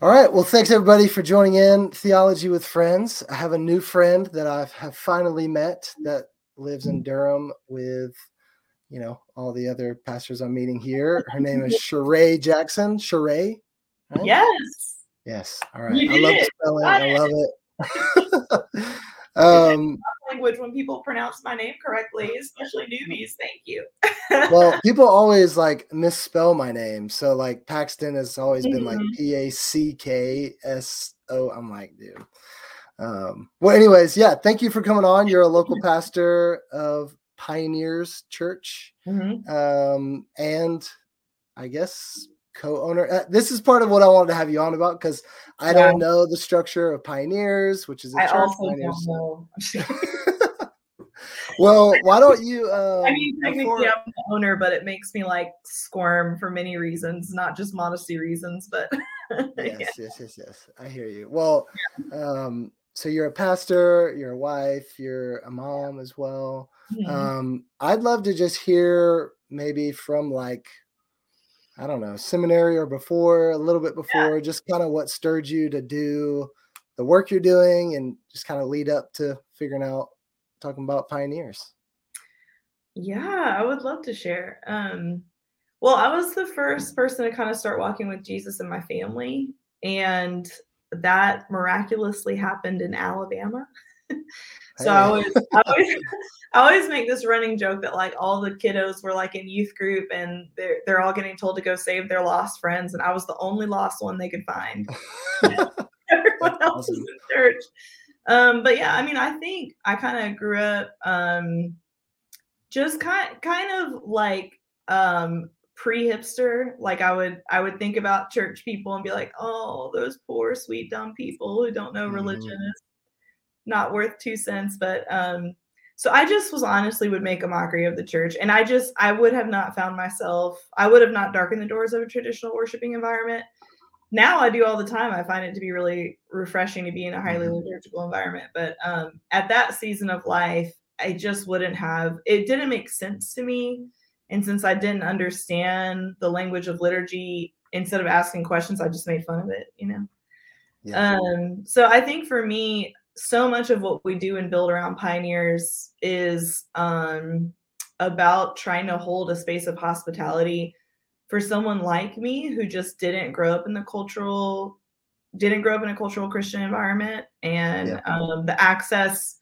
All right. Well, thanks everybody for joining in Theology with Friends. I have a new friend that I have finally met that lives in Durham with, you know, all the other pastors I'm meeting here. Her name is Sherei Jackson. Sherei. Right? Yes. Yes. All right. I love the spelling. I love it. um, language when people pronounce my name correctly, especially newbies. Thank you. well, people always like misspell my name. So like Paxton has always mm-hmm. been like mm-hmm. P A C K S O. I'm like, dude. Um, well, anyways, yeah, thank you for coming on. You're a local pastor of Pioneers Church. Mm-hmm. Um, and I guess co-owner. Uh, this is part of what I wanted to have you on about because I yeah. don't know the structure of Pioneers, which is a I church. also Pioneers. don't know. well, why don't you? Um, I mean, technically, before... I'm the owner, but it makes me like squirm for many reasons, not just modesty reasons, but yes, yeah. yes, yes, yes. I hear you. Well, yeah. um, so you're a pastor, you're a wife, you're a mom as well. Mm-hmm. Um, I'd love to just hear maybe from like I don't know, seminary or before, a little bit before, yeah. just kind of what stirred you to do the work you're doing and just kind of lead up to figuring out talking about pioneers. Yeah, I would love to share. Um, well, I was the first person to kind of start walking with Jesus in my family, and that miraculously happened in Alabama. so hey. I always, I always, I always make this running joke that like all the kiddos were like in youth group and they're they're all getting told to go save their lost friends, and I was the only lost one they could find. Everyone else was in church. Um, but yeah, I mean, I think I kind of grew up um, just kind kind of like um, pre-hipster like i would i would think about church people and be like oh those poor sweet dumb people who don't know religion mm-hmm. is not worth two cents but um so i just was honestly would make a mockery of the church. And i just i would have not found myself i would have not darkened the doors of a traditional worshiping environment. Now i do all the time. I find it to be really refreshing to be in a highly mm-hmm. liturgical environment. But um at that season of life i just wouldn't have it didn't make sense to me. And since i didn't understand the language of liturgy instead of asking questions i just made fun of it you know? Yeah. um so i think for me so much of what we do and build around pioneers is um, about trying to hold a space of hospitality for someone like me who just didn't grow up in the cultural didn't grow up in a cultural christian environment and yeah. um, the access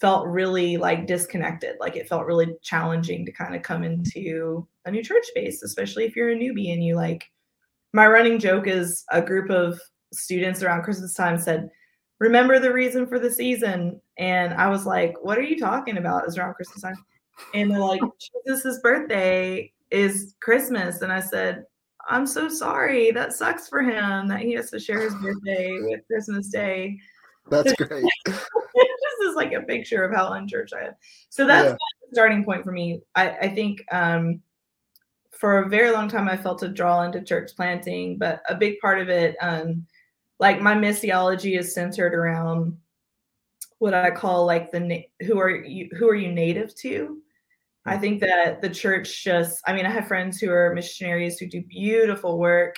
felt really like disconnected like it felt really challenging to kind of come into a new church space especially if you're a newbie and you like my running joke is a group of students around christmas time said remember the reason for the season. And I was like, what are you talking about? It's around Christmas time. And they're like, Jesus' birthday is Christmas. And I said, I'm so sorry. That sucks for him that he has to share his birthday with Christmas Day. That's great. this is like a picture of how unchurched I am. So that's yeah. the starting point for me. I, I think um, for a very long time I felt a draw into church planting, but a big part of it um, like my missiology is centered around what I call like the who are you who are you native to? I mm-hmm. think that the church just I mean I have friends who are missionaries who do beautiful work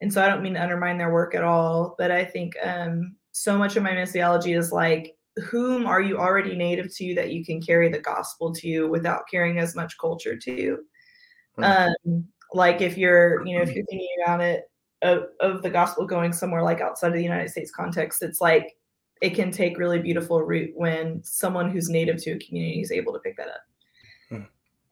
and so I don't mean to undermine their work at all but I think um so much of my missiology is like whom are you already native to that you can carry the gospel to without carrying as much culture to mm-hmm. um like if you're you know if you're thinking about it of, of the gospel going somewhere like outside of the United States context, it's like it can take really beautiful root when someone who's native to a community is able to pick that up. Hmm.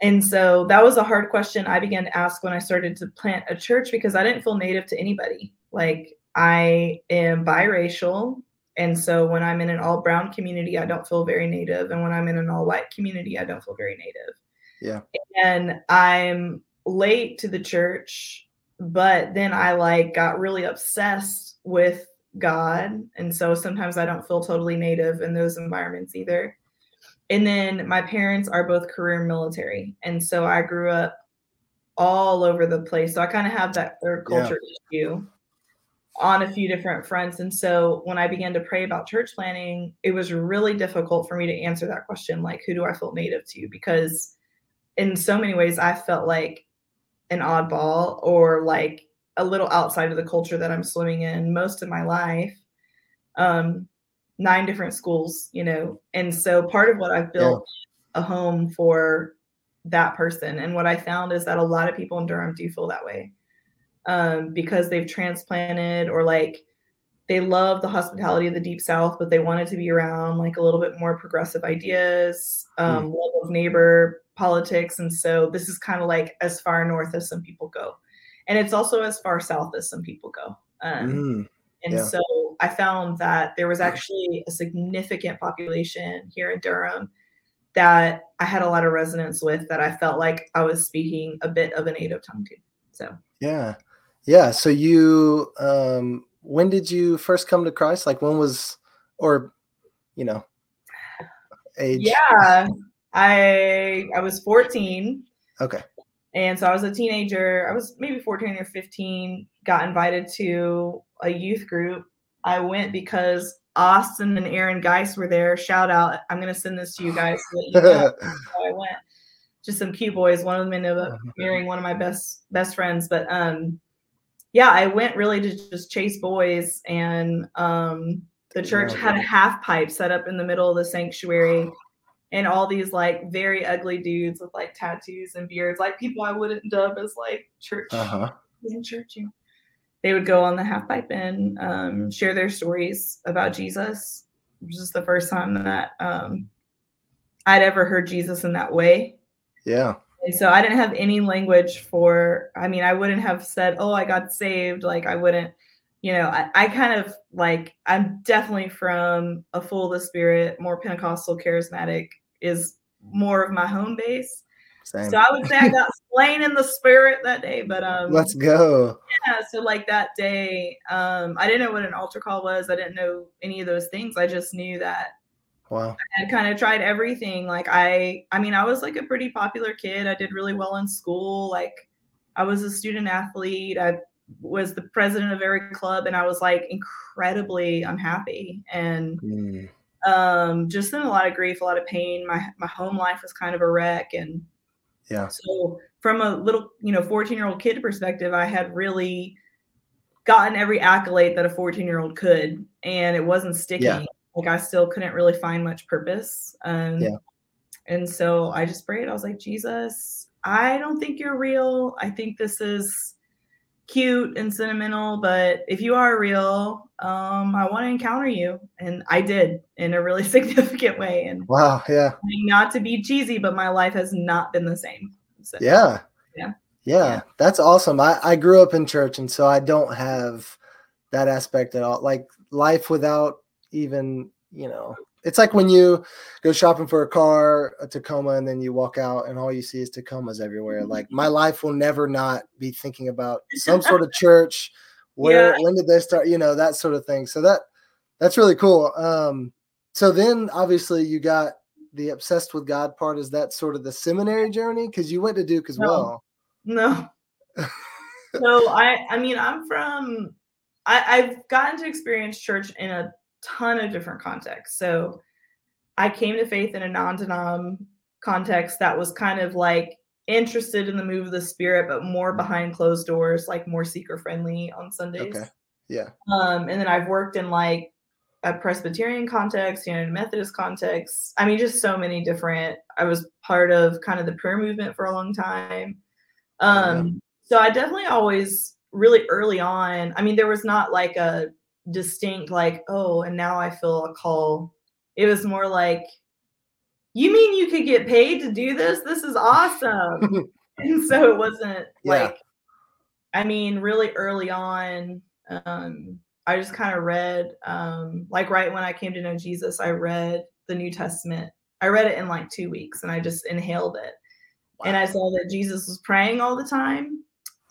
And so that was a hard question I began to ask when I started to plant a church because I didn't feel native to anybody. Like I am biracial. And so when I'm in an all brown community, I don't feel very native. And when I'm in an all white community, I don't feel very native. Yeah. And I'm late to the church but then I like got really obsessed with God. And so sometimes I don't feel totally native in those environments either. And then my parents are both career military. And so I grew up all over the place. So I kind of have that third culture yeah. issue on a few different fronts. And so when I began to pray about church planting, it was really difficult for me to answer that question like, who do I feel native to? Because in so many ways, I felt like an oddball or like a little outside of the culture that I'm swimming in most of my life. Um, nine different schools, you know, and so part of what I've built yeah. a home for that person. And what I found is that a lot of people in Durham do feel that way um, because they've transplanted or like they love the hospitality of the deep south but they wanted to be around like a little bit more progressive ideas um, mm. love of neighbor politics and so this is kind of like as far north as some people go and it's also as far south as some people go um, mm. and yeah. so i found that there was actually a significant population here in durham that i had a lot of resonance with that i felt like i was speaking a bit of a native tongue to so yeah yeah. So you, um, when did you first come to Christ? Like when was, or, you know, age? Yeah. I, I was 14. Okay. And so I was a teenager. I was maybe 14 or 15, got invited to a youth group. I went because Austin and Aaron Geis were there. Shout out. I'm going to send this to you guys. So you know. I went. Just some cute boys. One of them ended up uh-huh. marrying one of my best best friends. But um, yeah, I went really to just chase boys, and um, the church had a half pipe set up in the middle of the sanctuary, and all these like very ugly dudes with like tattoos and beards, like people I wouldn't dub as like church uh-huh. in church. You they would go on the half pipe and um, share their stories about Jesus. This is the first time that um, I'd ever heard Jesus in that way. Yeah. And so I didn't have any language for, I mean, I wouldn't have said, oh, I got saved. Like, I wouldn't, you know, I, I kind of like, I'm definitely from a full of the spirit, more Pentecostal, charismatic is more of my home base. Same. So I would say I got slain in the spirit that day, but um let's go. Yeah, so like that day, um, I didn't know what an altar call was. I didn't know any of those things. I just knew that Wow. I kind of tried everything. Like I I mean, I was like a pretty popular kid. I did really well in school. Like I was a student athlete. I was the president of every club and I was like incredibly unhappy and mm. um just in a lot of grief, a lot of pain. My my home life was kind of a wreck and yeah. So from a little, you know, 14-year-old kid perspective, I had really gotten every accolade that a 14-year-old could and it wasn't sticking. Yeah like I still couldn't really find much purpose. Um, yeah. And so I just prayed. I was like, Jesus, I don't think you're real. I think this is cute and sentimental, but if you are real, um, I want to encounter you. And I did in a really significant way. And wow, yeah. Not to be cheesy, but my life has not been the same. So, yeah. Yeah. Yeah. That's awesome. I, I grew up in church and so I don't have that aspect at all. Like life without even you know it's like when you go shopping for a car a tacoma and then you walk out and all you see is tacomas everywhere. Like my life will never not be thinking about some sort of church where yeah. when did they start you know that sort of thing. So that that's really cool. Um so then obviously you got the obsessed with god part. Is that sort of the seminary journey? Because you went to duke as no. well. No. So i i mean i'm from I, I've gotten to experience church in a ton of different contexts. So I came to faith in a non-denom context that was kind of like interested in the move of the spirit, but more behind closed doors, like more seeker friendly on Sundays. Okay. Yeah. Um, and then I've worked in like a Presbyterian context, you know, in Methodist context. I mean, just so many different. I was part of kind of the prayer movement for a long time. Um, yeah. so I definitely always really early on. I mean, there was not like a distinct like oh and now i feel a call. It was more like you mean you could get paid to do this? This is awesome. And so it wasn't yeah. like i mean really early on um i just kind of read um like right when i came to know jesus i read the new testament. I read it in like two weeks and i just inhaled it. Wow. and i saw that jesus was praying all the time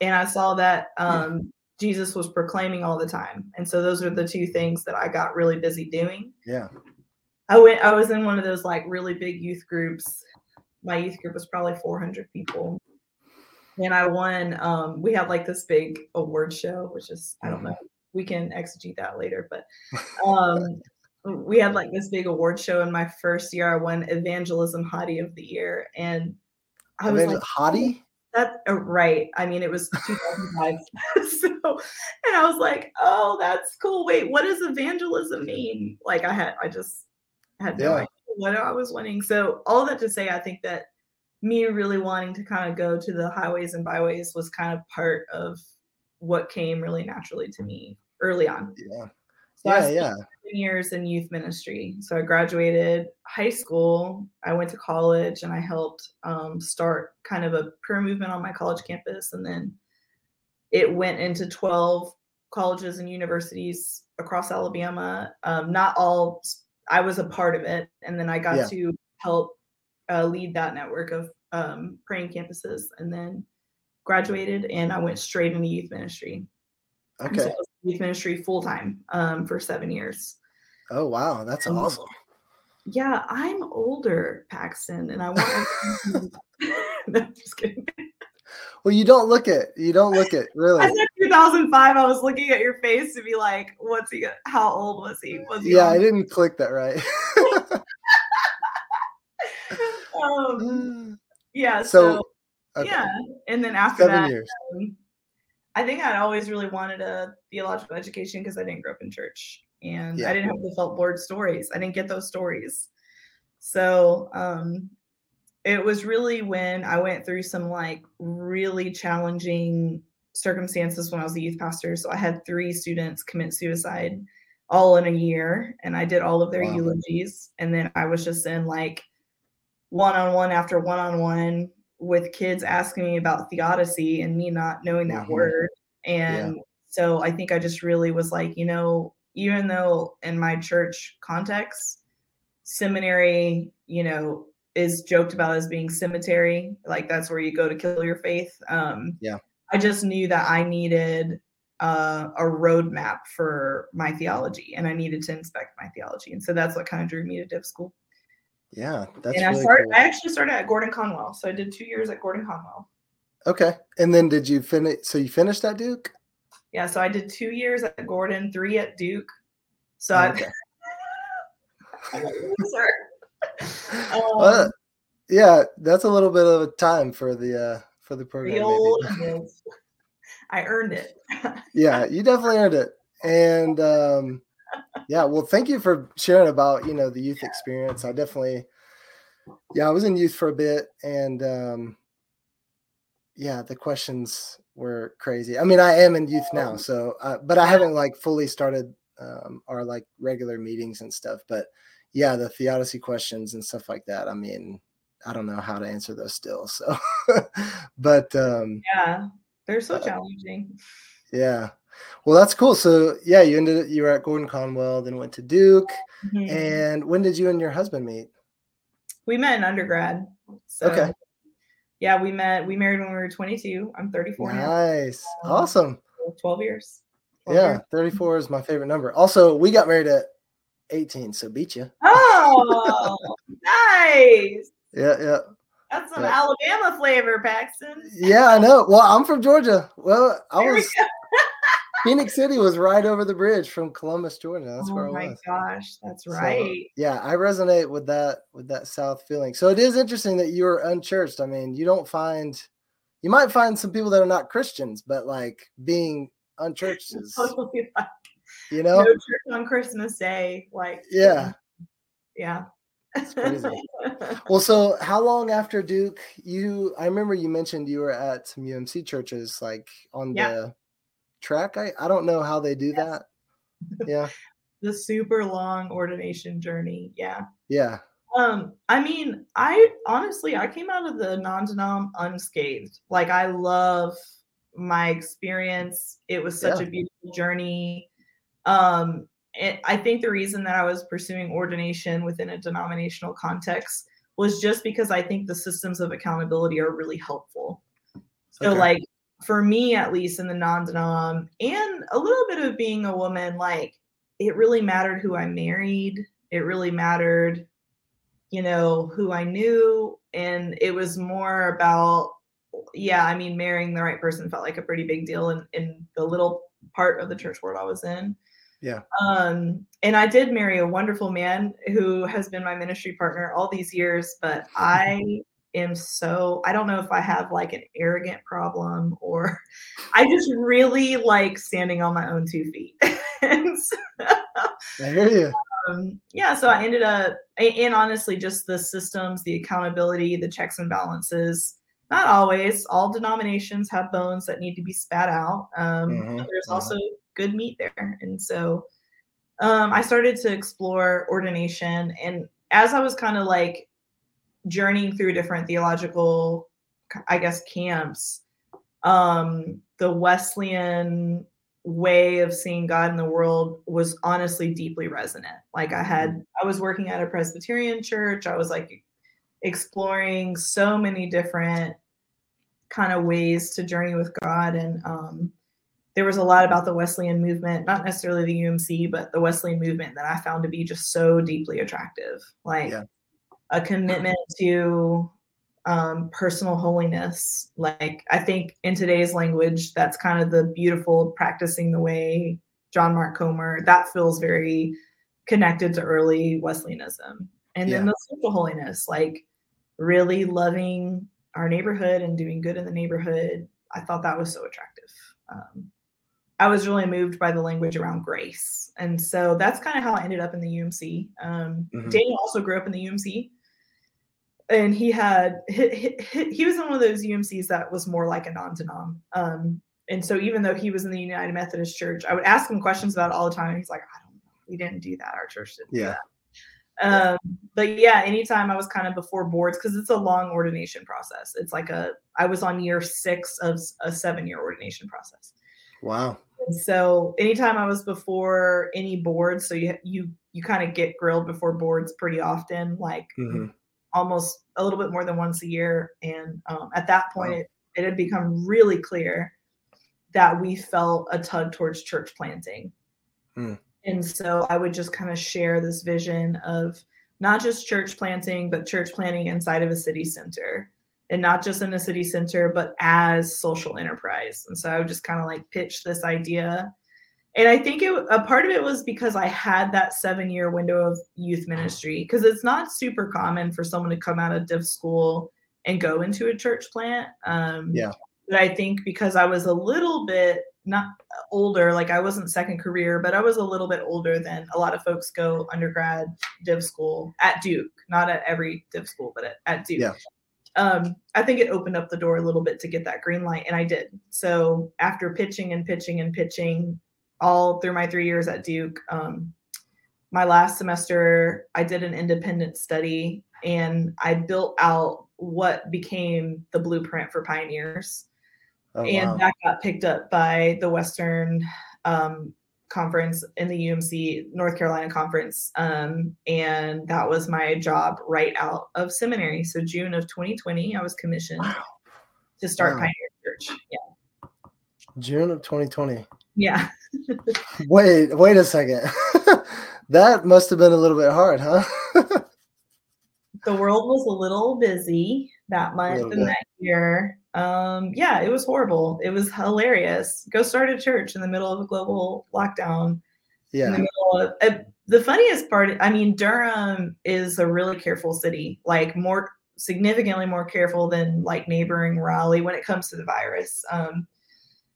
and i saw that um Jesus was proclaiming all the time. And so those are the two things that I got really busy doing. Yeah. I went I was in one of those like really big youth groups. My youth group was probably 400 people. And I won um we had like this big award show which is I don't know. We can exegete that later, but um we had like this big award show in my first year. I won evangelism hottie of the year and I was like hottie That uh, right. I mean, it was 2005. so, and I was like, oh, that's cool. Wait, what does evangelism mean? Like, I had, I just had no Yeah. idea what I was wanting. So, all that to say, I think that me really wanting to kind of go to the highways and byways was kind of part of what came really naturally to me early on. Yeah. So Yeah, yeah. years in youth ministry. So I graduated high school. I went to college and I helped um, start kind of a prayer movement on my college campus. And then it went into 12 colleges and universities across Alabama. Um, not all, I was a part of it. And then I got Yeah. to help uh, lead that network of um, praying campuses. And then graduated and I went straight into youth ministry. And so Okay. I was in youth ministry full time um, for seven years. Oh wow, that's Um, awesome. Yeah, I'm older, Paxton, and I want. no, just kidding. Well, you don't look it. You don't look it really. I said 2005. I was looking at your face to be like, "What's he? How old was he? Was he?" Yeah, I didn't click that right. um, yeah. So, So, okay. yeah, and then after Seven that, years. um, I think I'd always really wanted a theological education because I didn't grow up in church and Yeah. I didn't have the felt board stories. I didn't get those stories. So um, it was really when I went through some like really challenging circumstances when I was a youth pastor. So I had three students commit suicide all in a year and I did all of their Wow. eulogies. And then I was just in like one on one after one on one with kids asking me about theodicy and me not knowing that Mhm. word. And so I think I just really was like, you know, even though in my church context, seminary, you know, is joked about as being cemetery, like that's where you go to kill your faith. Um, Yeah. I just knew that I needed uh, a roadmap for my theology and I needed to inspect my theology. And so that's what kind of drew me to div school Yeah, that's and I started. cool. I actually started at Gordon Conwell, so I did two years at Gordon Conwell. Okay, and then did you finish? So you finished at Duke? Yeah, so I did two years at Gordon, three at Duke. So Okay. I, loser. Well, Um, yeah, that's a little bit of a time for the uh for the program. real is- I earned it. yeah, you definitely earned it. And um, yeah, well, thank you for sharing about you know the youth experience. I definitely, yeah, I was in youth for a bit, and um, yeah, the questions were crazy. I mean, I am in youth now, so uh, but I haven't like fully started um, our like regular meetings and stuff. But yeah, the theodicy questions and stuff like that. I mean, I don't know how to answer those still. So, but um, Yeah, they're so Uh, challenging. yeah. Well, that's cool. So yeah, you ended you were at Gordon Conwell, then went to Duke. Mhm. And when did you and your husband meet? we met in undergrad. So, Okay. Yeah, we met. We married when we were 22. I'm 34. Nice. Um, Awesome. 12 years. 12 Yeah, years. 34 is my favorite number. Also, we got married at 18, so beat you. Oh, nice. Yeah, yeah. That's some Yeah. Alabama flavor, Paxton. Yeah, I know. Well, I'm from Georgia. Well, I There we was Phenix City was right over the bridge from Columbus, Georgia. That's oh where oh I my was. gosh, that's So, right. yeah, I resonate with that with that South feeling. So it is interesting that you are unchurched. I mean, you don't find you might find some people that are not Christians, but like being unchurched is, Totally like you no know, church on Christmas Day. Like yeah. yeah. Well, so how long after Duke you I remember you mentioned you were at some UMC churches like on Yeah. the track. I, I don't know how they do that. Yeah. the super long ordination journey. Yeah. Yeah. Um, I mean, I honestly I came out of the non-denom unscathed. Like I love my experience. It was such Yeah. a beautiful journey. Um, and I think the reason that I was pursuing ordination within a denominational context was just because I think the systems of accountability are really helpful. So, Okay. like for me, at least in the non-denom, and a little bit of being a woman, like it really mattered who I married. It really mattered, you know, who I knew, and it was more about, yeah, I mean, marrying the right person felt like a pretty big deal in in the little part of the church world I was in. Yeah. Um, and I did marry a wonderful man who has been my ministry partner all these years, but I am so I don't know if I have like an arrogant problem or I just really like standing on my own two feet. so, I hear you. Um, yeah, so I ended up and honestly just the systems, the accountability, the checks and balances. Not always. All denominations have bones that need to be spat out. Um, mm-hmm. There's uh-huh. also good meat there, and so um, I started to explore ordination. And as I was kind of like journeying through different theological, I guess, camps, um, the Wesleyan way of seeing God in the world was honestly deeply resonant. Like I had, mm-hmm. I was working at a Presbyterian church. I was like exploring so many different kind of ways to journey with God. And um, there was a lot about the Wesleyan movement, not necessarily the UMC, but the Wesleyan movement that I found to be just so deeply attractive. Like yeah. A commitment to um, personal holiness. Like I think in today's language, that's kind of the beautiful practicing the way John Mark Comer. That feels very connected to early Wesleyanism. And yeah. then the social holiness, like really loving our neighborhood and doing good in the neighborhood. I thought that was so attractive. Um, I was really moved by the language around grace. And so that's kind of how I ended up in the UMC. Um, mm-hmm. Daniel also grew up in the UMC. And he had, he, he, he, was in one of those UMCs that was more like a non denom. Um, and so even though he was in the United Methodist Church, I would ask him questions about it all the time. And he's like, I don't know. We didn't do that. Our church didn't yeah. Um, but yeah, anytime I was kind of before boards, because it's a long ordination process. It's like a, I was on year six of a seven year ordination process. Wow. And so anytime I was before any boards, so you you you kind of get grilled before boards pretty often, like mm-hmm. Almost a little bit more than once a year. And um, at that point, wow. it, it had become really clear that we felt a tug towards church planting. Hmm. And so I would just kind of share this vision of not just church planting, but church planting inside of a city center and not just in a city center, but as social enterprise. And so I would just kind of like pitch this idea. And I think it, a part of it was because I had that seven year window of youth ministry, because it's not super common for someone to come out of div school and go into a church plant. Um, yeah. But I think because I was a little bit not older, like I wasn't second career, but I was a little bit older than a lot of folks go undergrad div school at Duke, not at every div school, but at, at Duke. Yeah um, I think it opened up the door a little bit to get that green light, and I did. So after pitching and pitching and pitching all through my three years at Duke, um, my last semester I did an independent study and I built out what became the blueprint for pioneers. Oh, and wow. that got picked up by the Western um, conference in the UMC North Carolina conference. Um, and that was my job right out of seminary. So June of 2020, I was commissioned wow. to start wow. Pioneer Church. Yeah. June of 2020. Yeah. Wait, wait a second. that must have been a little bit hard, huh? the world was a little busy that month and that year. Um yeah it was horrible. It was hilarious. Go start a church in the middle of a global lockdown. Yeah in the, middle of, uh, the funniest part i mean durham is a really careful city like more significantly more careful than like neighboring raleigh when it comes to the virus. Um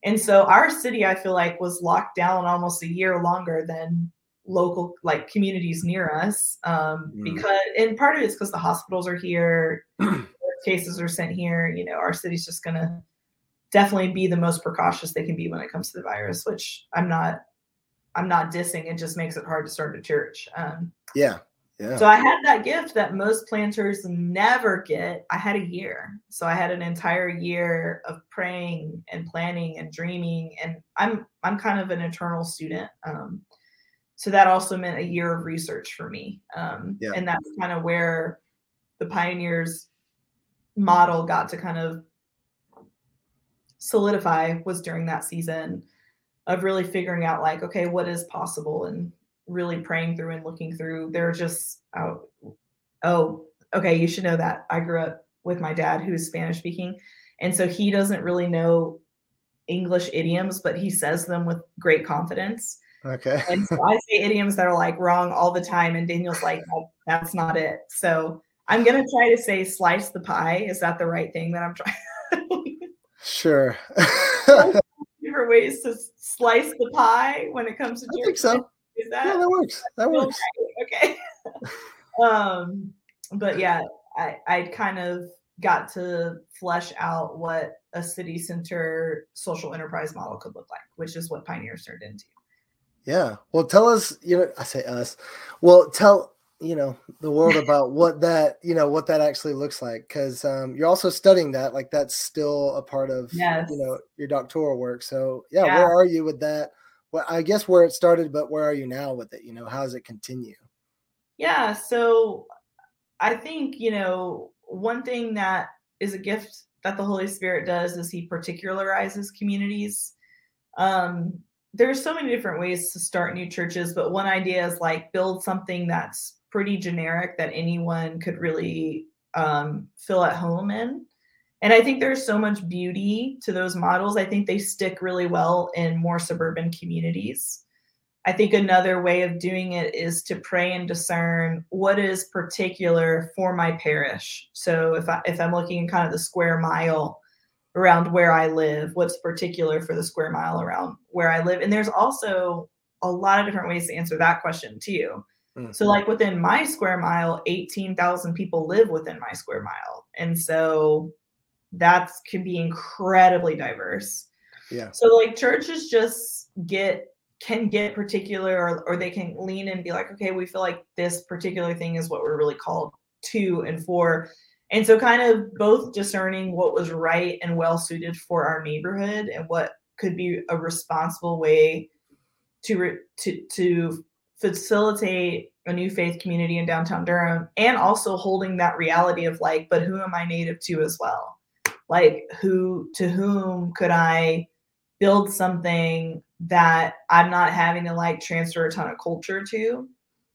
and so our city i feel like was locked down almost a year longer than local like communities near us um mm. because and part of it's because the hospitals are here cases are sent here, you know, our city's just going to definitely be the most precautious they can be when it comes to the virus, which I'm not, I'm not dissing. It just makes it hard to start a church. Um, yeah. Yeah. So I had that gift that most planters never get. I had a year. So I had an entire year of praying and planning and dreaming. And I'm I'm kind of an eternal student. Um, so that also meant a year of research for me. Um, yeah. and that's kind of where the pioneers model got to kind of solidify was during that season of really figuring out like okay what is possible and really praying through and looking through they're just oh, oh okay you should know that i grew up with my dad who's spanish speaking and so he doesn't really know english idioms but he says them with great confidence okay and so i say idioms that are like wrong all the time and daniel's like oh, that's not it so I'm gonna try to say slice the pie. Is that the right thing that I'm trying? sure. different ways to slice the pie when it comes to I think so. Is that yeah, that works. That works. Okay. um, but yeah, I I kind of got to flesh out what a city center social enterprise model could look like, which is what Pioneers turned into. Yeah. Well, tell us, you know, I say us. Well, tell, you know, the world about what that, you know, what that actually looks like. Cause um, you're also studying that. Like that's still a part of, yes. you know, your doctoral work. So yeah, yeah, where are you with that? Well, I guess where it started, but where are you now with it? You know, how does it continue? Yeah. So I think, you know, one thing that is a gift that the Holy Spirit does is he particularizes communities. Um, there's so many different ways to start new churches, but one idea is like build something that's pretty generic that anyone could really um, feel at home in. And I think there's so much beauty to those models. I think they stick really well in more suburban communities. I think another way of doing it is to pray and discern what is particular for my parish. So if I if I'm looking in kind of the square mile around where I live, what's particular for the square mile around where I live? And there's also a lot of different ways to answer that question too. Mm-hmm. So like within my square mile, 18,000 people live within my square mile. And so that can be incredibly diverse. Yeah. So like churches just get can get particular or, or they can lean and be like okay we feel like this particular thing is what we're really called to and for and so kind of both discerning what was right and well suited for our neighborhood and what could be a responsible way to re- to to facilitate a new faith community in downtown Durham and also holding that reality of like but who am I native to as well like who to whom could I build something that I'm not having to like transfer a ton of culture to.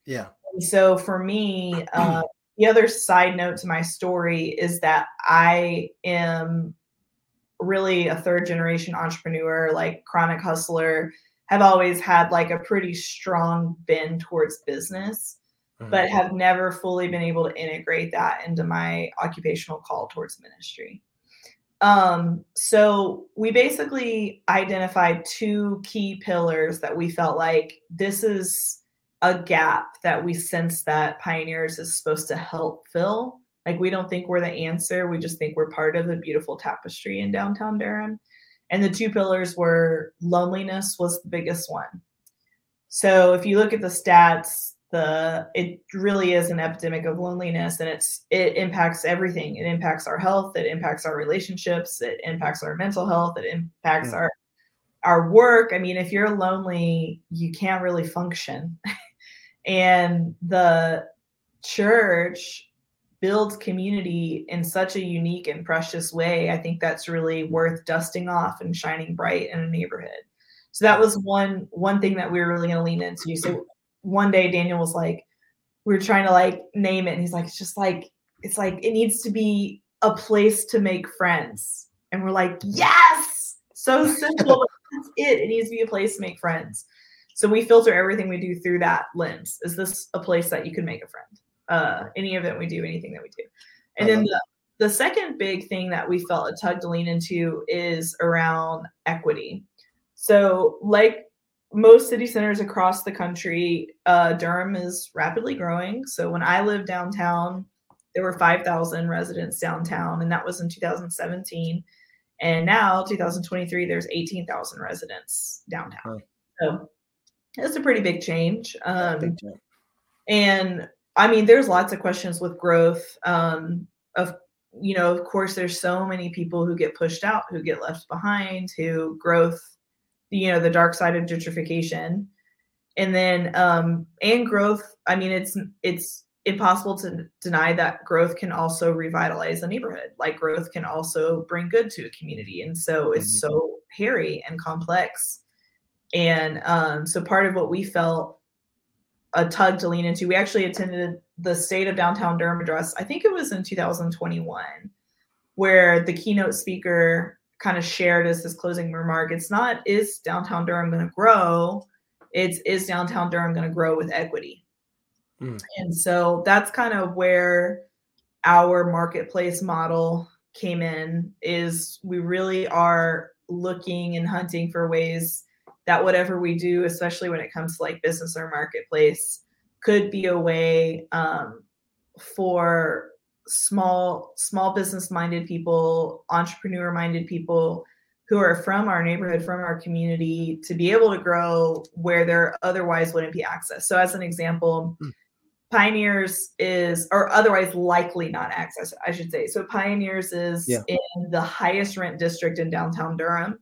Yeah. And so for me, uh, the other side note to my story is that I am really a third generation entrepreneur, like chronic hustler, have always had like a pretty strong bend towards business, mm-hmm. but have never fully been able to integrate that into my occupational call towards ministry. Um, so we basically identified two key pillars that we felt like this is a gap that we sense that pioneers is supposed to help fill. Like we don't think we're the answer. We just think we're part of the beautiful tapestry in downtown Durham. And the two pillars were loneliness was the biggest one. So if you look at the stats, the it really is an epidemic of loneliness and it's it impacts everything. It impacts our health it impacts our relationships it impacts our mental health it impacts mm. our our work. I mean if you're lonely you can't really function. And the church builds community in such a unique and precious way i think that's really worth dusting off and shining bright in a neighborhood. So that was one one thing that we were really going to lean into. So one day Daniel was like, we were trying to like name it, and he's like, it's just like it's like it needs to be a place to make friends, and we're like, yes, so simple. That's it. It needs to be a place to make friends. So we filter everything we do through that lens. Is this a place that you can make a friend? Uh, any event we do, anything that we do, and then the the second big thing that we felt a tug to lean into is around equity. So, like most city centers across the country, uh, Durham is rapidly growing. So when I lived downtown, there were 5,000 residents downtown, and that was in 2017. And now, 2023, there's 18,000 residents downtown. So it's a pretty big change. Um, and I mean, there's lots of questions with growth. Um, of you know, of course, there's so many people who get pushed out, who get left behind, who growth you know the dark side of gentrification. And then um and growth i mean it's it's impossible to deny that growth can also revitalize a neighborhood. Like growth can also bring good to a community. And so it's mm-hmm. so hairy and complex. And um so part of what we felt a tug to lean into we actually attended the state of downtown durham address i think it was in 2021 where the keynote speaker kind of shared as this closing remark. It's not is downtown Durham going to grow? It's is downtown Durham going to grow with equity? Mm. And so that's kind of where our marketplace model came in is we really are looking and hunting for ways that whatever we do, especially when it comes to like business or marketplace, could be a way um, for small small business minded people, entrepreneur minded people who are from our neighborhood, from our community, to be able to grow where there otherwise wouldn't be access. So, as an example, mm. Pioneers is, or otherwise likely not access, I should say. So, Pioneers is yeah. in the highest rent district in downtown Durham.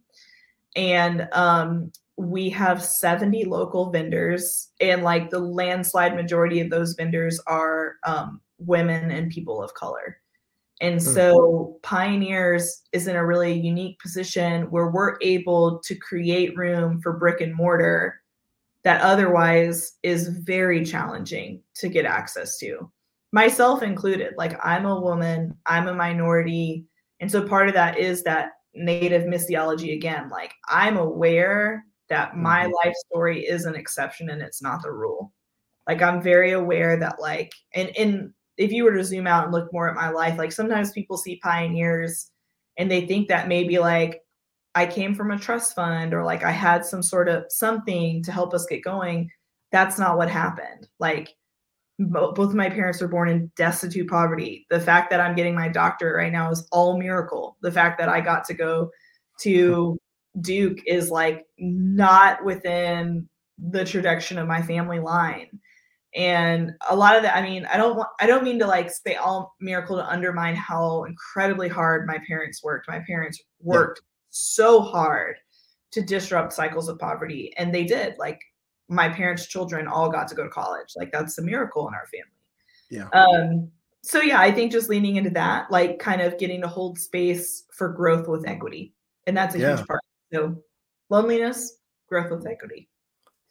And um, we have 70 local vendors, and like the landslide majority of those vendors are um, women and people of color. And hmm. so Pioneers is in a really unique position where we're able to create room for brick and mortar that otherwise is very challenging to get access to, myself included. Like, I'm a woman, I'm a minority. And so part of that is that native missiology again. Like, I'm aware that my mm-hmm. life story is an exception and it's not the rule. Like, I'm very aware that, like, and, and if you were to zoom out and look more at my life, like sometimes people see pioneers and they think that maybe like I came from a trust fund or like I had some sort of something to help us get going. That's not what happened. Like both my parents were born in destitute poverty. The fact that I'm getting my doctorate right now is all miracle. The fact that I got to go to Duke is like not within the tradition of my family line and a lot of that i mean i don't want i don't mean to like say all miracle to undermine how incredibly hard my parents worked. My parents worked yeah. so hard to disrupt cycles of poverty and they did. Like my parents children all got to go to college. Like that's a miracle in our family. Yeah. Um so yeah i think just leaning into that like kind of getting to hold space for growth with equity. And that's a yeah. huge part. So loneliness growth with equity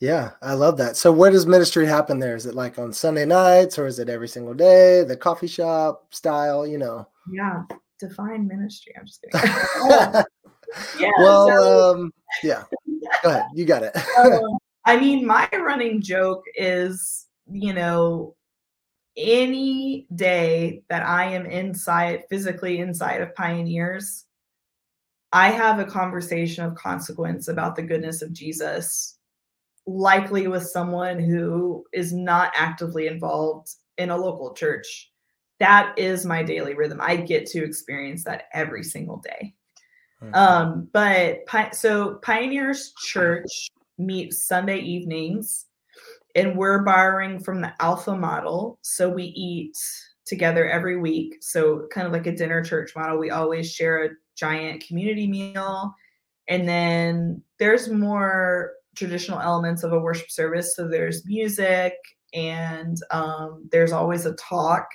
yeah, I love that. So, where does ministry happen there? Is it like on Sunday nights or is it every single day, the coffee shop style, you know? Yeah, define ministry. I'm just kidding. yeah. Well, so, um, yeah. Go ahead. You got it. um, I mean, my running joke is, you know, any day that I am inside, physically inside of Pioneers, I have a conversation of consequence about the goodness of Jesus likely with someone who is not actively involved in a local church. That is my daily rhythm. I get to experience that every single day. Um, but so Pioneers Church meets Sunday evenings, and we're borrowing from the Alpha model. So we eat together every week. So kind of like a dinner church model. We always share a giant community meal. And then there's more traditional elements of a worship service. So there's music and um, there's always a talk,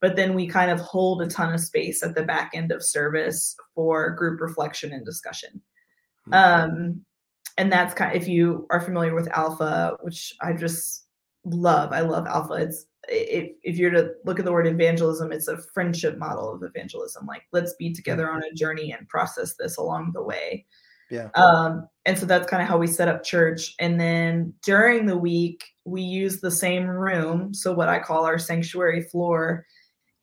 but then we kind of hold a ton of space at the back end of service for group reflection and discussion. Hmm. Um, and that's kind of, if you are familiar with Alpha, which I just love, I love Alpha. It's if, if you're to look at the word evangelism, it's a friendship model of evangelism. Like, let's be together on a journey and process this along the way. Yeah. Um, and so that's kind of how we set up church. And then during the week, we use the same room. So what I call our sanctuary floor.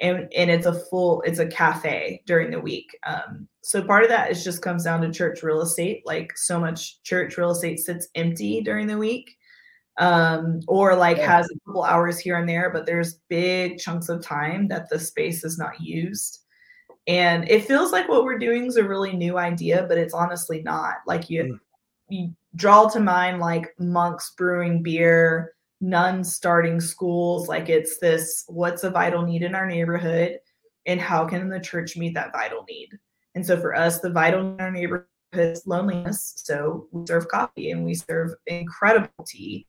And, and it's a full, it's a cafe during the week. Um, so part of that is just comes down to church real estate. Like so much church real estate sits empty during the week. Um, or like yeah. has a couple hours here and there, but there's big chunks of time that the space is not used and it feels like what we're doing is a really new idea but it's honestly not. Like you mm. you draw to mind like monks brewing beer nuns starting schools. Like it's this what's a vital need in our neighborhood and how can the church meet that vital need? And so for us the vital in our neighborhood is loneliness. So we serve coffee and we serve incredible tea.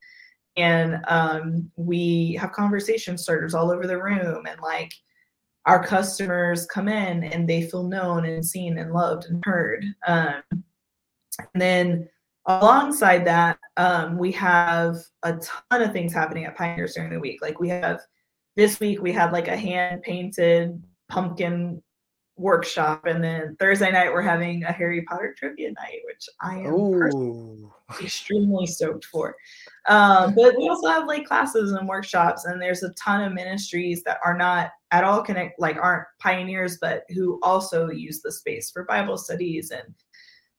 And um, we have conversation starters all over the room and like our customers come in and they feel known and seen and loved and heard. Um, and then alongside that, um, we have a ton of things happening at Pioneers during the week. Like we have this week, we had like a hand painted pumpkin workshop, and then Thursday night we're having a Harry Potter trivia night, which I am extremely stoked for. Um, but we also have like classes and workshops, and there's a ton of ministries that are not at all connect, like aren't pioneers, but who also use the space for Bible studies. And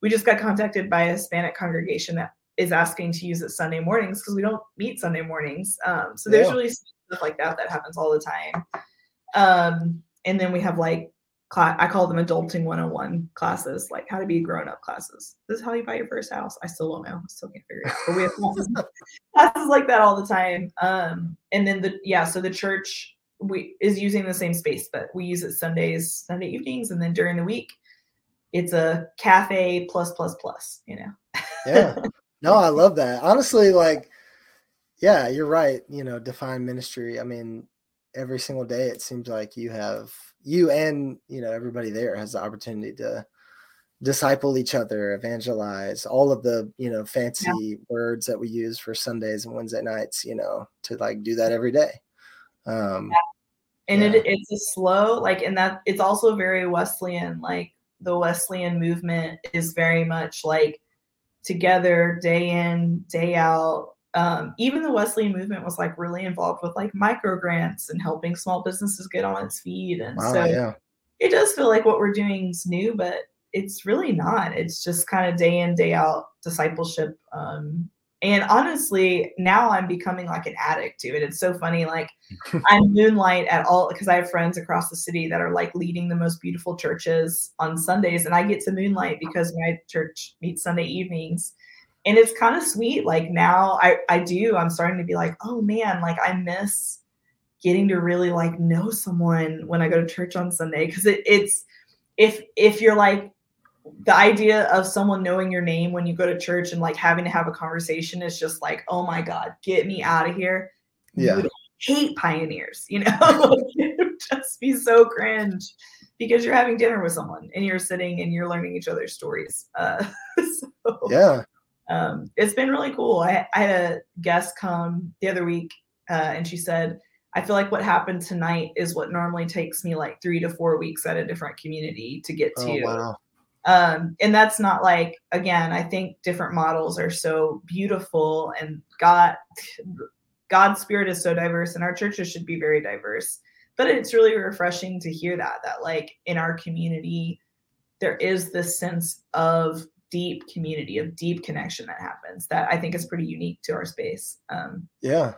we just got contacted by a Hispanic congregation that is asking to use it Sunday mornings because we don't meet Sunday mornings. Um, so there's yeah. really stuff like that that happens all the time. Um, and then we have like class, I call them adulting 101 classes, like how to be grown up classes. This is how you buy your first house. I still don't know. I still can't figure it out. But we have classes, classes like that all the time. Um, and then the yeah, so the church we is using the same space, but we use it Sundays, Sunday evenings, and then during the week, it's a cafe plus plus plus. You know. yeah. No, I love that. Honestly, like, yeah, you're right. You know, define ministry. I mean, every single day it seems like you have you and you know everybody there has the opportunity to disciple each other evangelize all of the you know fancy yeah. words that we use for sundays and wednesday nights you know to like do that every day um yeah. and yeah. it, it's a slow like and that it's also very wesleyan like the wesleyan movement is very much like together day in day out um, even the Wesleyan movement was like really involved with like micro grants and helping small businesses get on its feet. And wow, so yeah. it does feel like what we're doing is new, but it's really not. It's just kind of day in, day out discipleship. Um, and honestly, now I'm becoming like an addict to it. It's so funny. Like I moonlight at all because I have friends across the city that are like leading the most beautiful churches on Sundays, and I get to moonlight because my church meets Sunday evenings and it's kind of sweet like now i i do i'm starting to be like oh man like i miss getting to really like know someone when i go to church on sunday. Because it, it's if if you're like the idea of someone knowing your name when you go to church and like having to have a conversation is just like oh my god get me out of here yeah. hate pioneers you know? Just be so cringe because you're having dinner with someone and you're sitting and you're learning each other's stories uh so. yeah um, it's been really cool. I, I, had a guest come the other week, uh, and she said, "I feel like what happened tonight is what normally takes me like three to four weeks at a different community to get to." Oh, wow. Um, and that's not like again. I think different models are so beautiful, and God, God's spirit is so diverse, and our churches should be very diverse. But it's really refreshing to hear that that like in our community, there is this sense of deep community of deep connection that happens that I think is pretty unique to our space. Um, yeah.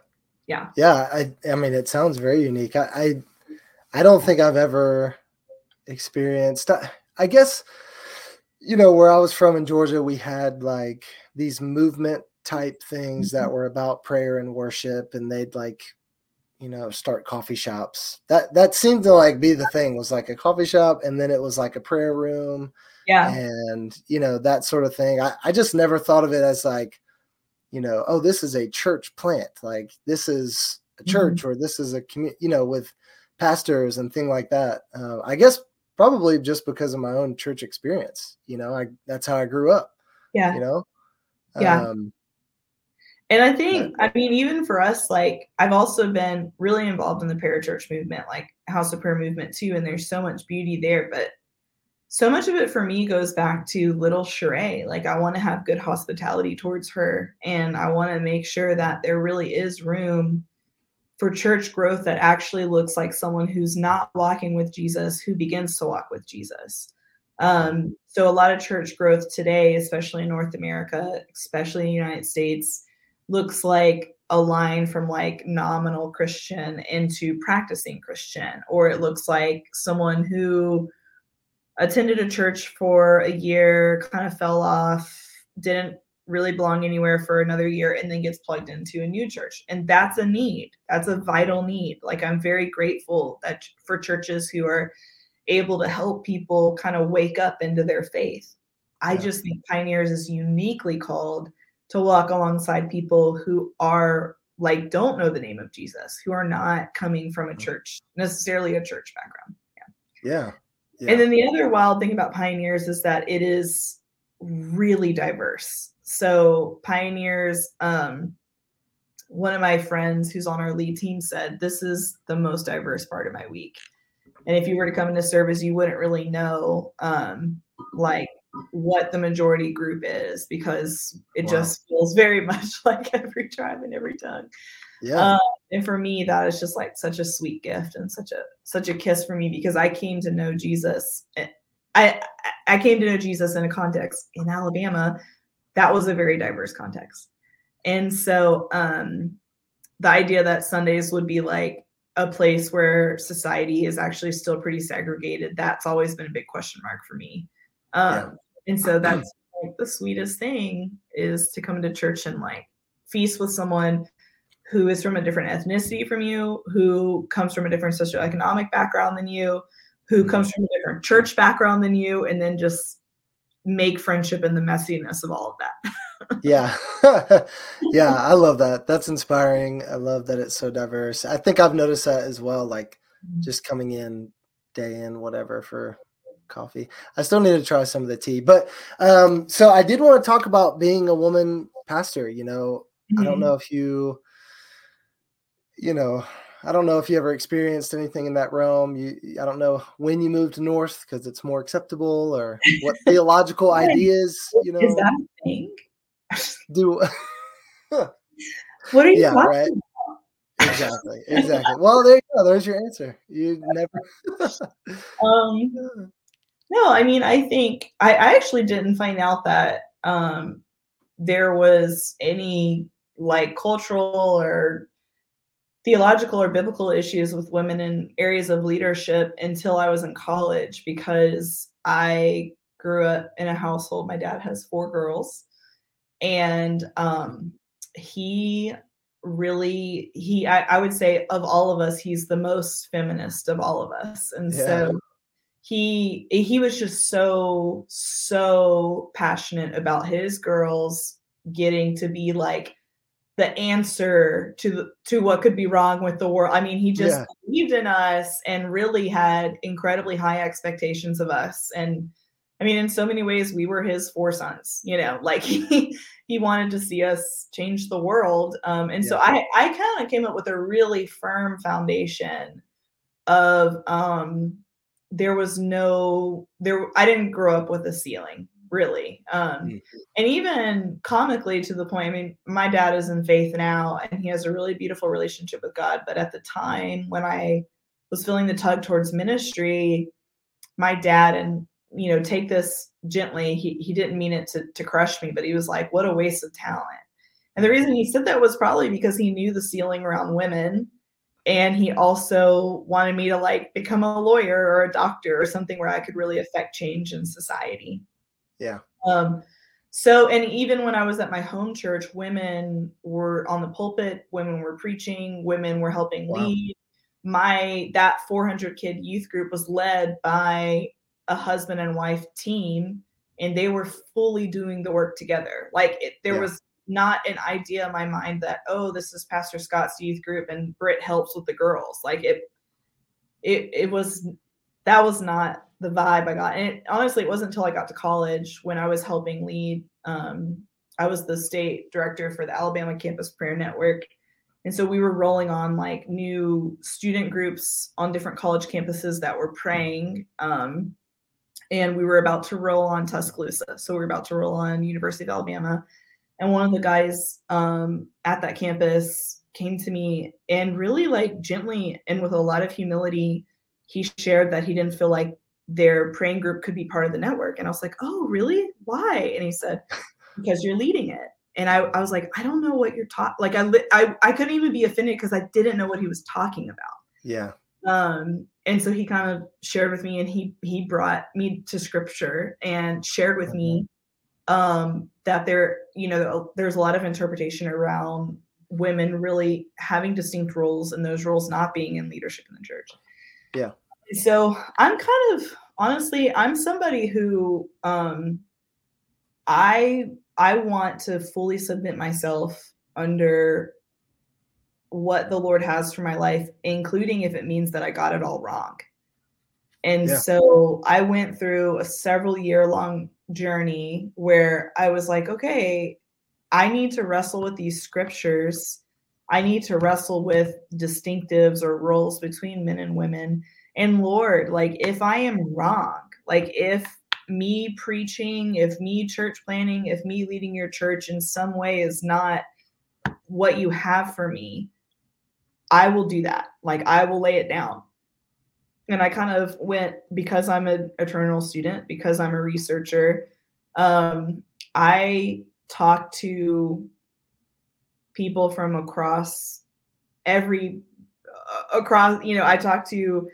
Yeah. Yeah. I, I mean, it sounds very unique. I, I, I don't think I've ever experienced, I guess, you know, where I was from in Georgia, we had like these movement type things mm-hmm. that were about prayer and worship and they'd like you know start coffee shops. That that seemed to like be the thing was like a coffee shop and then it was like a prayer room yeah. and you know that sort of thing. I, I just never thought of it as like you know oh this is a church plant like this is a mm-hmm. church mm-hmm. or this is a community you know with pastors and thing like that. Uh, i guess probably just because of my own church experience you know i that's how i grew up yeah. you know? Yeah. Um, and I think, I mean, even for us, like I've also been really involved in the parachurch movement, like House of Prayer movement too. And there's so much beauty there. But so much of it for me goes back to little Sherei. Like I want to have good hospitality towards her, and I want to make sure that there really is room for church growth that actually looks like someone who's not walking with Jesus, who begins to walk with Jesus. Um, so a lot of church growth today, especially in North America, especially in the United States, looks like a line from like nominal Christian into practicing Christian, or it looks like someone who attended a church for a year, kind of fell off, didn't really belong anywhere for another year, and then gets plugged into a new church. And that's a need. That's a vital need. Like I'm very grateful that for churches who are able to help people kind of wake up into their faith. I just think Pioneers is uniquely called to walk alongside people who are like don't know the name of Jesus, who are not coming from a mm. church necessarily a church background. Yeah. Yeah. Yeah. And then the other wild thing about Pioneers is that it is really diverse. So Pioneers, um, one of my friends who's on our lead team said, This is the most diverse part of my week. and if you were to come into service you wouldn't really know um like what the majority group is because it wow. just feels very much like every tribe and every tongue. Yeah. Um, and for me that is just like such a sweet gift and such a such a kiss for me because i came to know jesus eh, i i came to know jesus in a context in alabama that was a very diverse context. And so um the idea that sundays would be like a place where society is actually still pretty segregated that's always been a big question mark for me um, yeah. and so that's like the sweetest thing is to come to church and like feast with someone who is from a different ethnicity from you, who comes from a different socioeconomic background than you, who mm-hmm. comes from a different church background than you, and then just make friendship in the messiness of all of that. yeah. yeah, I love that. That's inspiring. I love that it's so diverse. I think I've noticed that as well, like mm-hmm. just coming in day in, whatever, for coffee. I still need to try some of the tea. But um, so I did want to talk about being a woman pastor. You know, mm-hmm. I don't mm-hmm. know if you you know, I don't know if you ever experienced anything in that realm. You, I don't know when you moved north because it's more acceptable, or what theological ideas you know. Is that a thing? Do what are you yeah, right? About? Exactly, exactly. Well, there you go. There's your answer. You never. um, no, I mean, I think I, I actually didn't find out that um, there was any like cultural or theological or biblical issues with women in areas of leadership until I was in college because I grew up in a household. My dad has four girls, and um, he really he I, I, would say of all of us he's the most feminist of all of us and yeah. so he he was just so so passionate about his girls getting to be like the answer to the, to what could be wrong with the world. I mean, he just yeah. believed in us and really had incredibly high expectations of us. And I mean, in so many ways, we were his four sons. You know, like he he wanted to see us change the world. Um, and yeah. so I I kind of came up with a really firm foundation of um, there was no there. I didn't grow up with a ceiling really. Um, mm-hmm. And even comically to the point, I mean, my dad is in faith now and he has a really beautiful relationship with God. But at the time when I was feeling the tug towards ministry, my dad, and you know, take this gently, he, he didn't mean it to, to crush me, but he was like, what a waste of talent. And the reason he said that was probably because he knew the ceiling around women and he also wanted me to like become a lawyer or a doctor or something where I could really affect change in society. Yeah. Um, so, and even when I was at my home church, women were on the pulpit, women were preaching, women were helping wow. lead. My that 400 kid youth group was led by a husband and wife team, and they were fully doing the work together. Like it, there yeah. was not an idea in my mind that oh, this is Pastor Scott's youth group and Britt helps with the girls. Like it, it, it was that was not the vibe I got. And it, honestly, it wasn't until I got to college when I was helping lead. Um, I was the state director for the Alabama Campus Prayer Network. And so we were rolling on like new student groups on different college campuses that were praying. Um, and we were about to roll on Tuscaloosa. So we were about to roll on University of Alabama. And one of the guys um, at that campus came to me and really like gently and with a lot of humility, he shared that he didn't feel like their praying group could be part of the network. And I was like, oh, really? Why? And he said, because you're leading it. And I, I was like, I don't know what you're talking. Like I, I, I couldn't even be offended because I didn't know what he was talking about. Yeah. Um, and so he kind of shared with me, and he he brought me to scripture and shared with mm-hmm. me um, that there, you know, there's a lot of interpretation around women really having distinct roles and those roles not being in leadership in the church. Yeah so I'm kind of honestly, I'm somebody who um I I want to fully submit myself under what the Lord has for my life, including if it means that I got it all wrong. And yeah. so I went through a several year long journey where I was like, okay, I need to wrestle with these scriptures. I need to wrestle with distinctives or roles between men and women And Lord, like if I am wrong, like if me preaching, if me church planting, if me leading your church in some way is not what you have for me, I will do that. Like I will lay it down. And I kind of went because I'm an eternal student, because I'm a researcher. Um, I talked to people from across every uh, across you know i talked to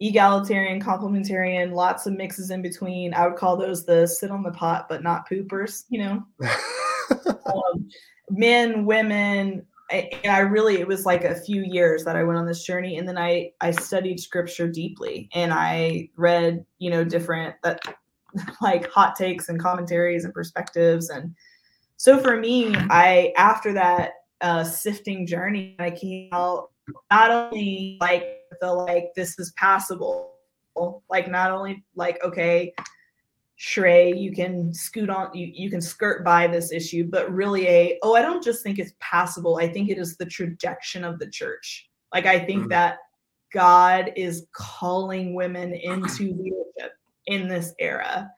egalitarian complementarian lots of mixes in between i would call those the sit on the pot but not poopers you know um, men women I, and i really it was like a few years that i went on this journey and then i i studied scripture deeply and i read you know different that like hot takes and commentaries and perspectives and so for me i after that uh sifting journey i came out not only like the like this is passable like not only like okay Sherei, you can scoot on, you, you can skirt by this issue, but really a, oh, I don't just think it's passable. I think it is the trajectory of the church. Like, I think mm that God is calling women into leadership in this era.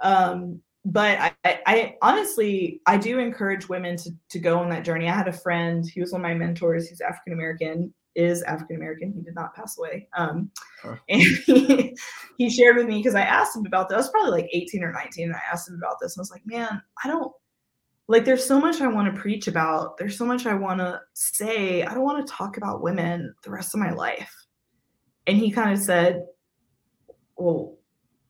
Um, but I, I, I, honestly, I do encourage women to, to go on that journey. I had a friend, he was one of my mentors, he's African American, is African American. He did not pass away. Um, huh. And he, he shared with me because I asked him about this. I was probably like 18 or 19, and I asked him about this. And I was like, man, I don't like, there's so much I want to preach about. There's so much I want to say. I don't want to talk about women the rest of my life. And he kind of said, well,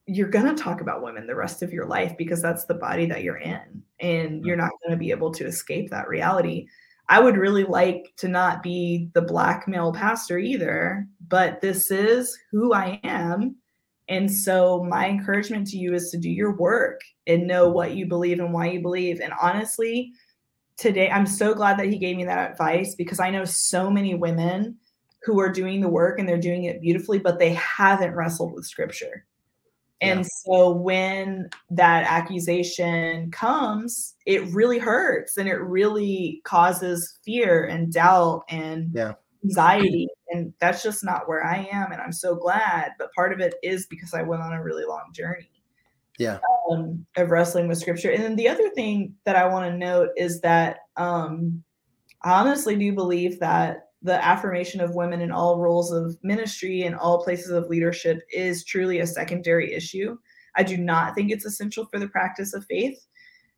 you're going to talk about women the rest of your life because that's the body that you're in. And you're not going to be able to escape that reality. I would really like to not be the black male pastor either, but this is who I am. And so my encouragement to you is to do your work and know what you believe and why you believe. And honestly, today I'm so glad that he gave me that advice because I know so many women who are doing the work and they're doing it beautifully, but they haven't wrestled with scripture. And yeah. so when that accusation comes, it really hurts and it really causes fear and doubt and yeah. anxiety. And that's just not where I am. And I'm so glad. But part of it is because I went on a really long journey. Yeah. Um, of wrestling with scripture. And then the other thing that I want to note is that um, I honestly do believe that the affirmation of women in all roles of ministry and all places of leadership is truly a secondary issue. I do not think it's essential for the practice of faith.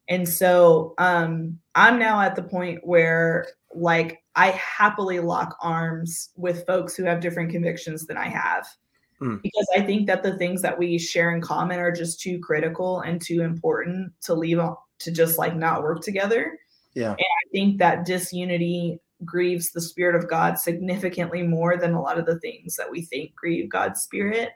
And so um, I'm now at the point where, like, I happily lock arms with folks who have different convictions than I have. Mm. Because I think that the things that we share in common are just too critical and too important to leave to just like not work together. Yeah. And I think that disunity grieves the spirit of God significantly more than a lot of the things that we think grieve God's spirit.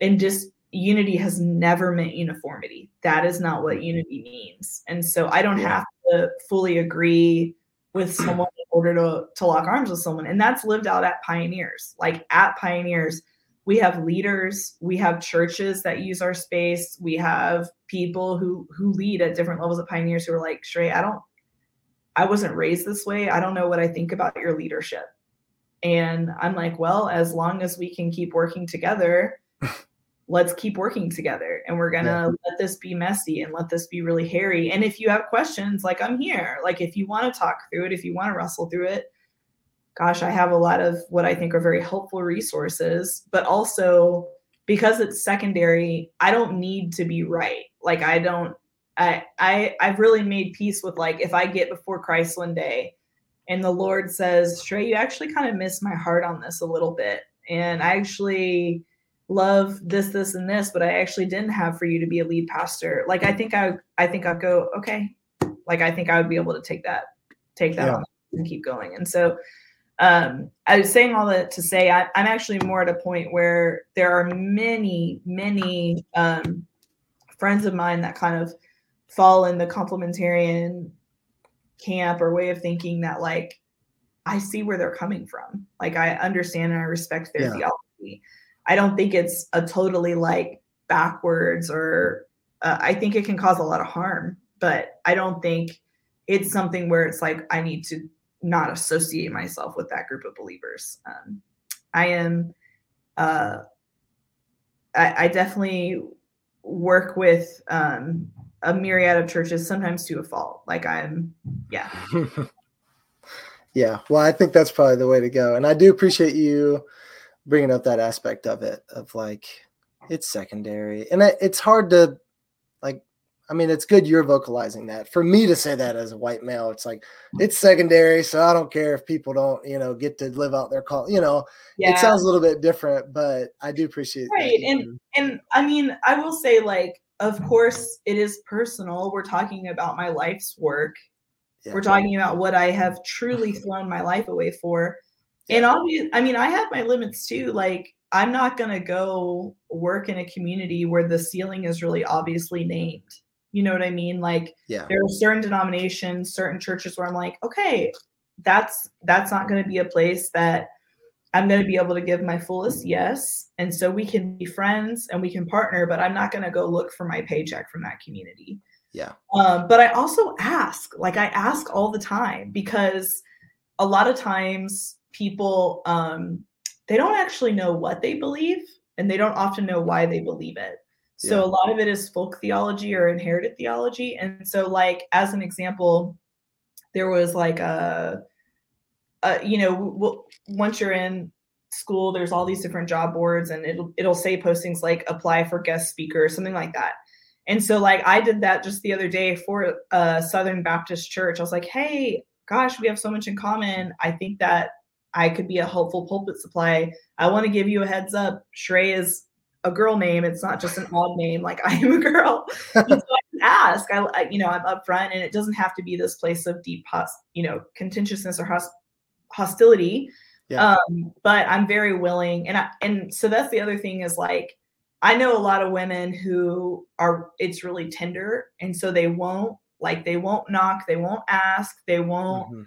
And just unity has never meant uniformity. That is not what unity means. And so I don't yeah. have to fully agree with someone in order to, to lock arms with someone. And that's lived out at Pioneers. Like at Pioneers, we have leaders, we have churches that use our space, we have people who who lead at different levels of Pioneers who are like, Sherei, I don't I wasn't raised this way. I don't know what I think about your leadership. And I'm like, well, as long as we can keep working together, let's keep working together. And we're going to yeah. let this be messy and let this be really hairy. And if you have questions, like I'm here. Like if you want to talk through it, if you want to wrestle through it, gosh, I have a lot of what I think are very helpful resources, but also because it's secondary, I don't need to be right. Like I don't I, I I've really made peace with like if I get before Christ one day and the Lord says, Sherei, you actually kind of missed my heart on this a little bit. And I actually love this, this, and this, but I actually didn't have for you to be a lead pastor. Like I think I I think I'd go, okay. Like I think I would be able to take that, take that yeah. and keep going. And so um, I was saying all that to say I I, am actually more at a point where there are many, many um, friends of mine that kind of fall in the complementarian camp or way of thinking that like I see where they're coming from. Like I understand and I respect their yeah. theology. I don't think it's a totally like backwards or uh, I think it can cause a lot of harm, but I don't think it's something where it's like I need to not associate myself with that group of believers. Um, I am uh, I, I definitely work with um, a myriad of churches, sometimes to a fault. Like I'm, yeah. yeah. Well, I think that's probably the way to go. And I do appreciate you bringing up that aspect of it, of like, it's secondary. And it's hard to, like, I mean, it's good you're vocalizing that. For me to say that as a white male, it's like it's secondary, so I don't care if people don't, you know, get to live out their call. You know, yeah. it sounds a little bit different, but I do appreciate right. And and I mean, I will say, like, of course, it is personal. We're talking about my life's work. Yeah. We're talking about what I have truly thrown my life away for. Yeah. And obviously, I mean, I have my limits too. Like, I'm not going to go work in a community where the ceiling is really obviously named. You know what I mean? Like, yeah. there are certain denominations, certain churches where I'm like, okay, that's that's not going to be a place that I'm going to be able to give my fullest yes. And so we can be friends and we can partner, but I'm not going to go look for my paycheck from that community. Yeah. Um, but I also ask, like I ask all the time because a lot of times people um they don't actually know what they believe and they don't often know why they believe it. So yeah. a lot of it is folk theology or inherited theology. And so like as an example, there was like a uh, you know, once you're in school, there's all these different job boards, and it'll it'll say postings like apply for guest speaker, or something like that. And so, like, I did that just the other day for a Southern Baptist church. I was like, hey, gosh, we have so much in common. I think that I could be a helpful pulpit supply. I want to give you a heads up. Sherei is a girl name. It's not just an odd name. Like I am a girl. so I ask. I, you know, I'm upfront, and it doesn't have to be this place of deep, you know, contentiousness or hostility. Yeah. Um, but I'm very willing, and I, and so that's the other thing is like I know a lot of women who are it's really tender, and so they won't like they won't knock, they won't ask, they won't mm-hmm.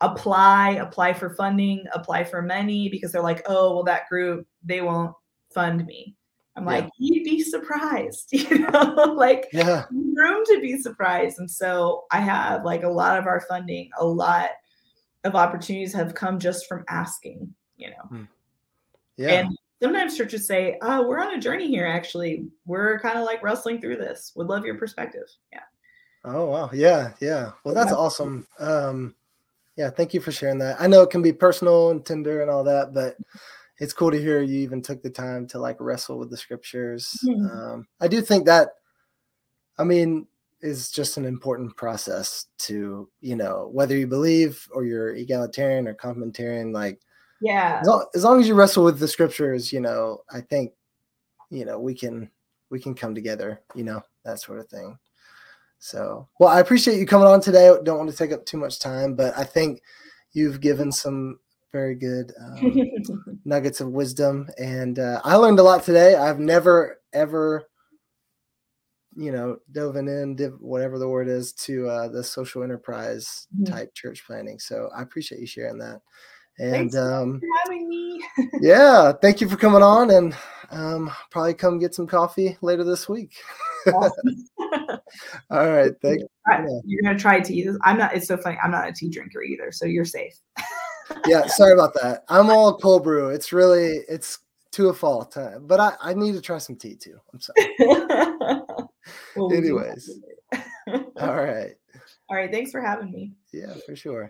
apply, apply for funding, apply for money because they're like, oh well, that group they won't fund me. I'm yeah. like, you'd be surprised, you know, like yeah. room to be surprised. And so I have like a lot of our funding, a lot of opportunities have come just from asking, you know. Hmm. Yeah. And sometimes churches say, "Oh, we're on a journey here. Actually, we're kind of like wrestling through this. Would love your perspective." Yeah. Oh wow, yeah, yeah. Well, that's yeah. awesome. Um, yeah, thank you for sharing that. I know it can be personal and tender and all that, but it's cool to hear you even took the time to like wrestle with the scriptures. Mm-hmm. Um, I do think that. I mean, is just an important process to you know whether you believe or you're egalitarian or complementarian like yeah. as long, as long, as you wrestle with the scriptures you know i think you know we can we can come together you know that sort of thing. So well i appreciate you coming on today. Don't want to take up too much time but i think you've given some very good um, nuggets of wisdom and uh, i learned a lot today. I've never ever you know, delving in, div- whatever the word is, to uh, the social enterprise mm-hmm. type church planting. So I appreciate you sharing that. And um, having me. yeah, thank you for coming on, and um, probably come get some coffee later this week. All right, thank you. You're gonna try tea. I'm not. It's so funny. I'm not a tea drinker either, so you're safe. yeah, sorry about that. I'm all cold brew. It's really it's to a fault, uh, but I I need to try some tea too. I'm sorry. Anyways. All right. All right. Thanks for having me. Yeah, for sure.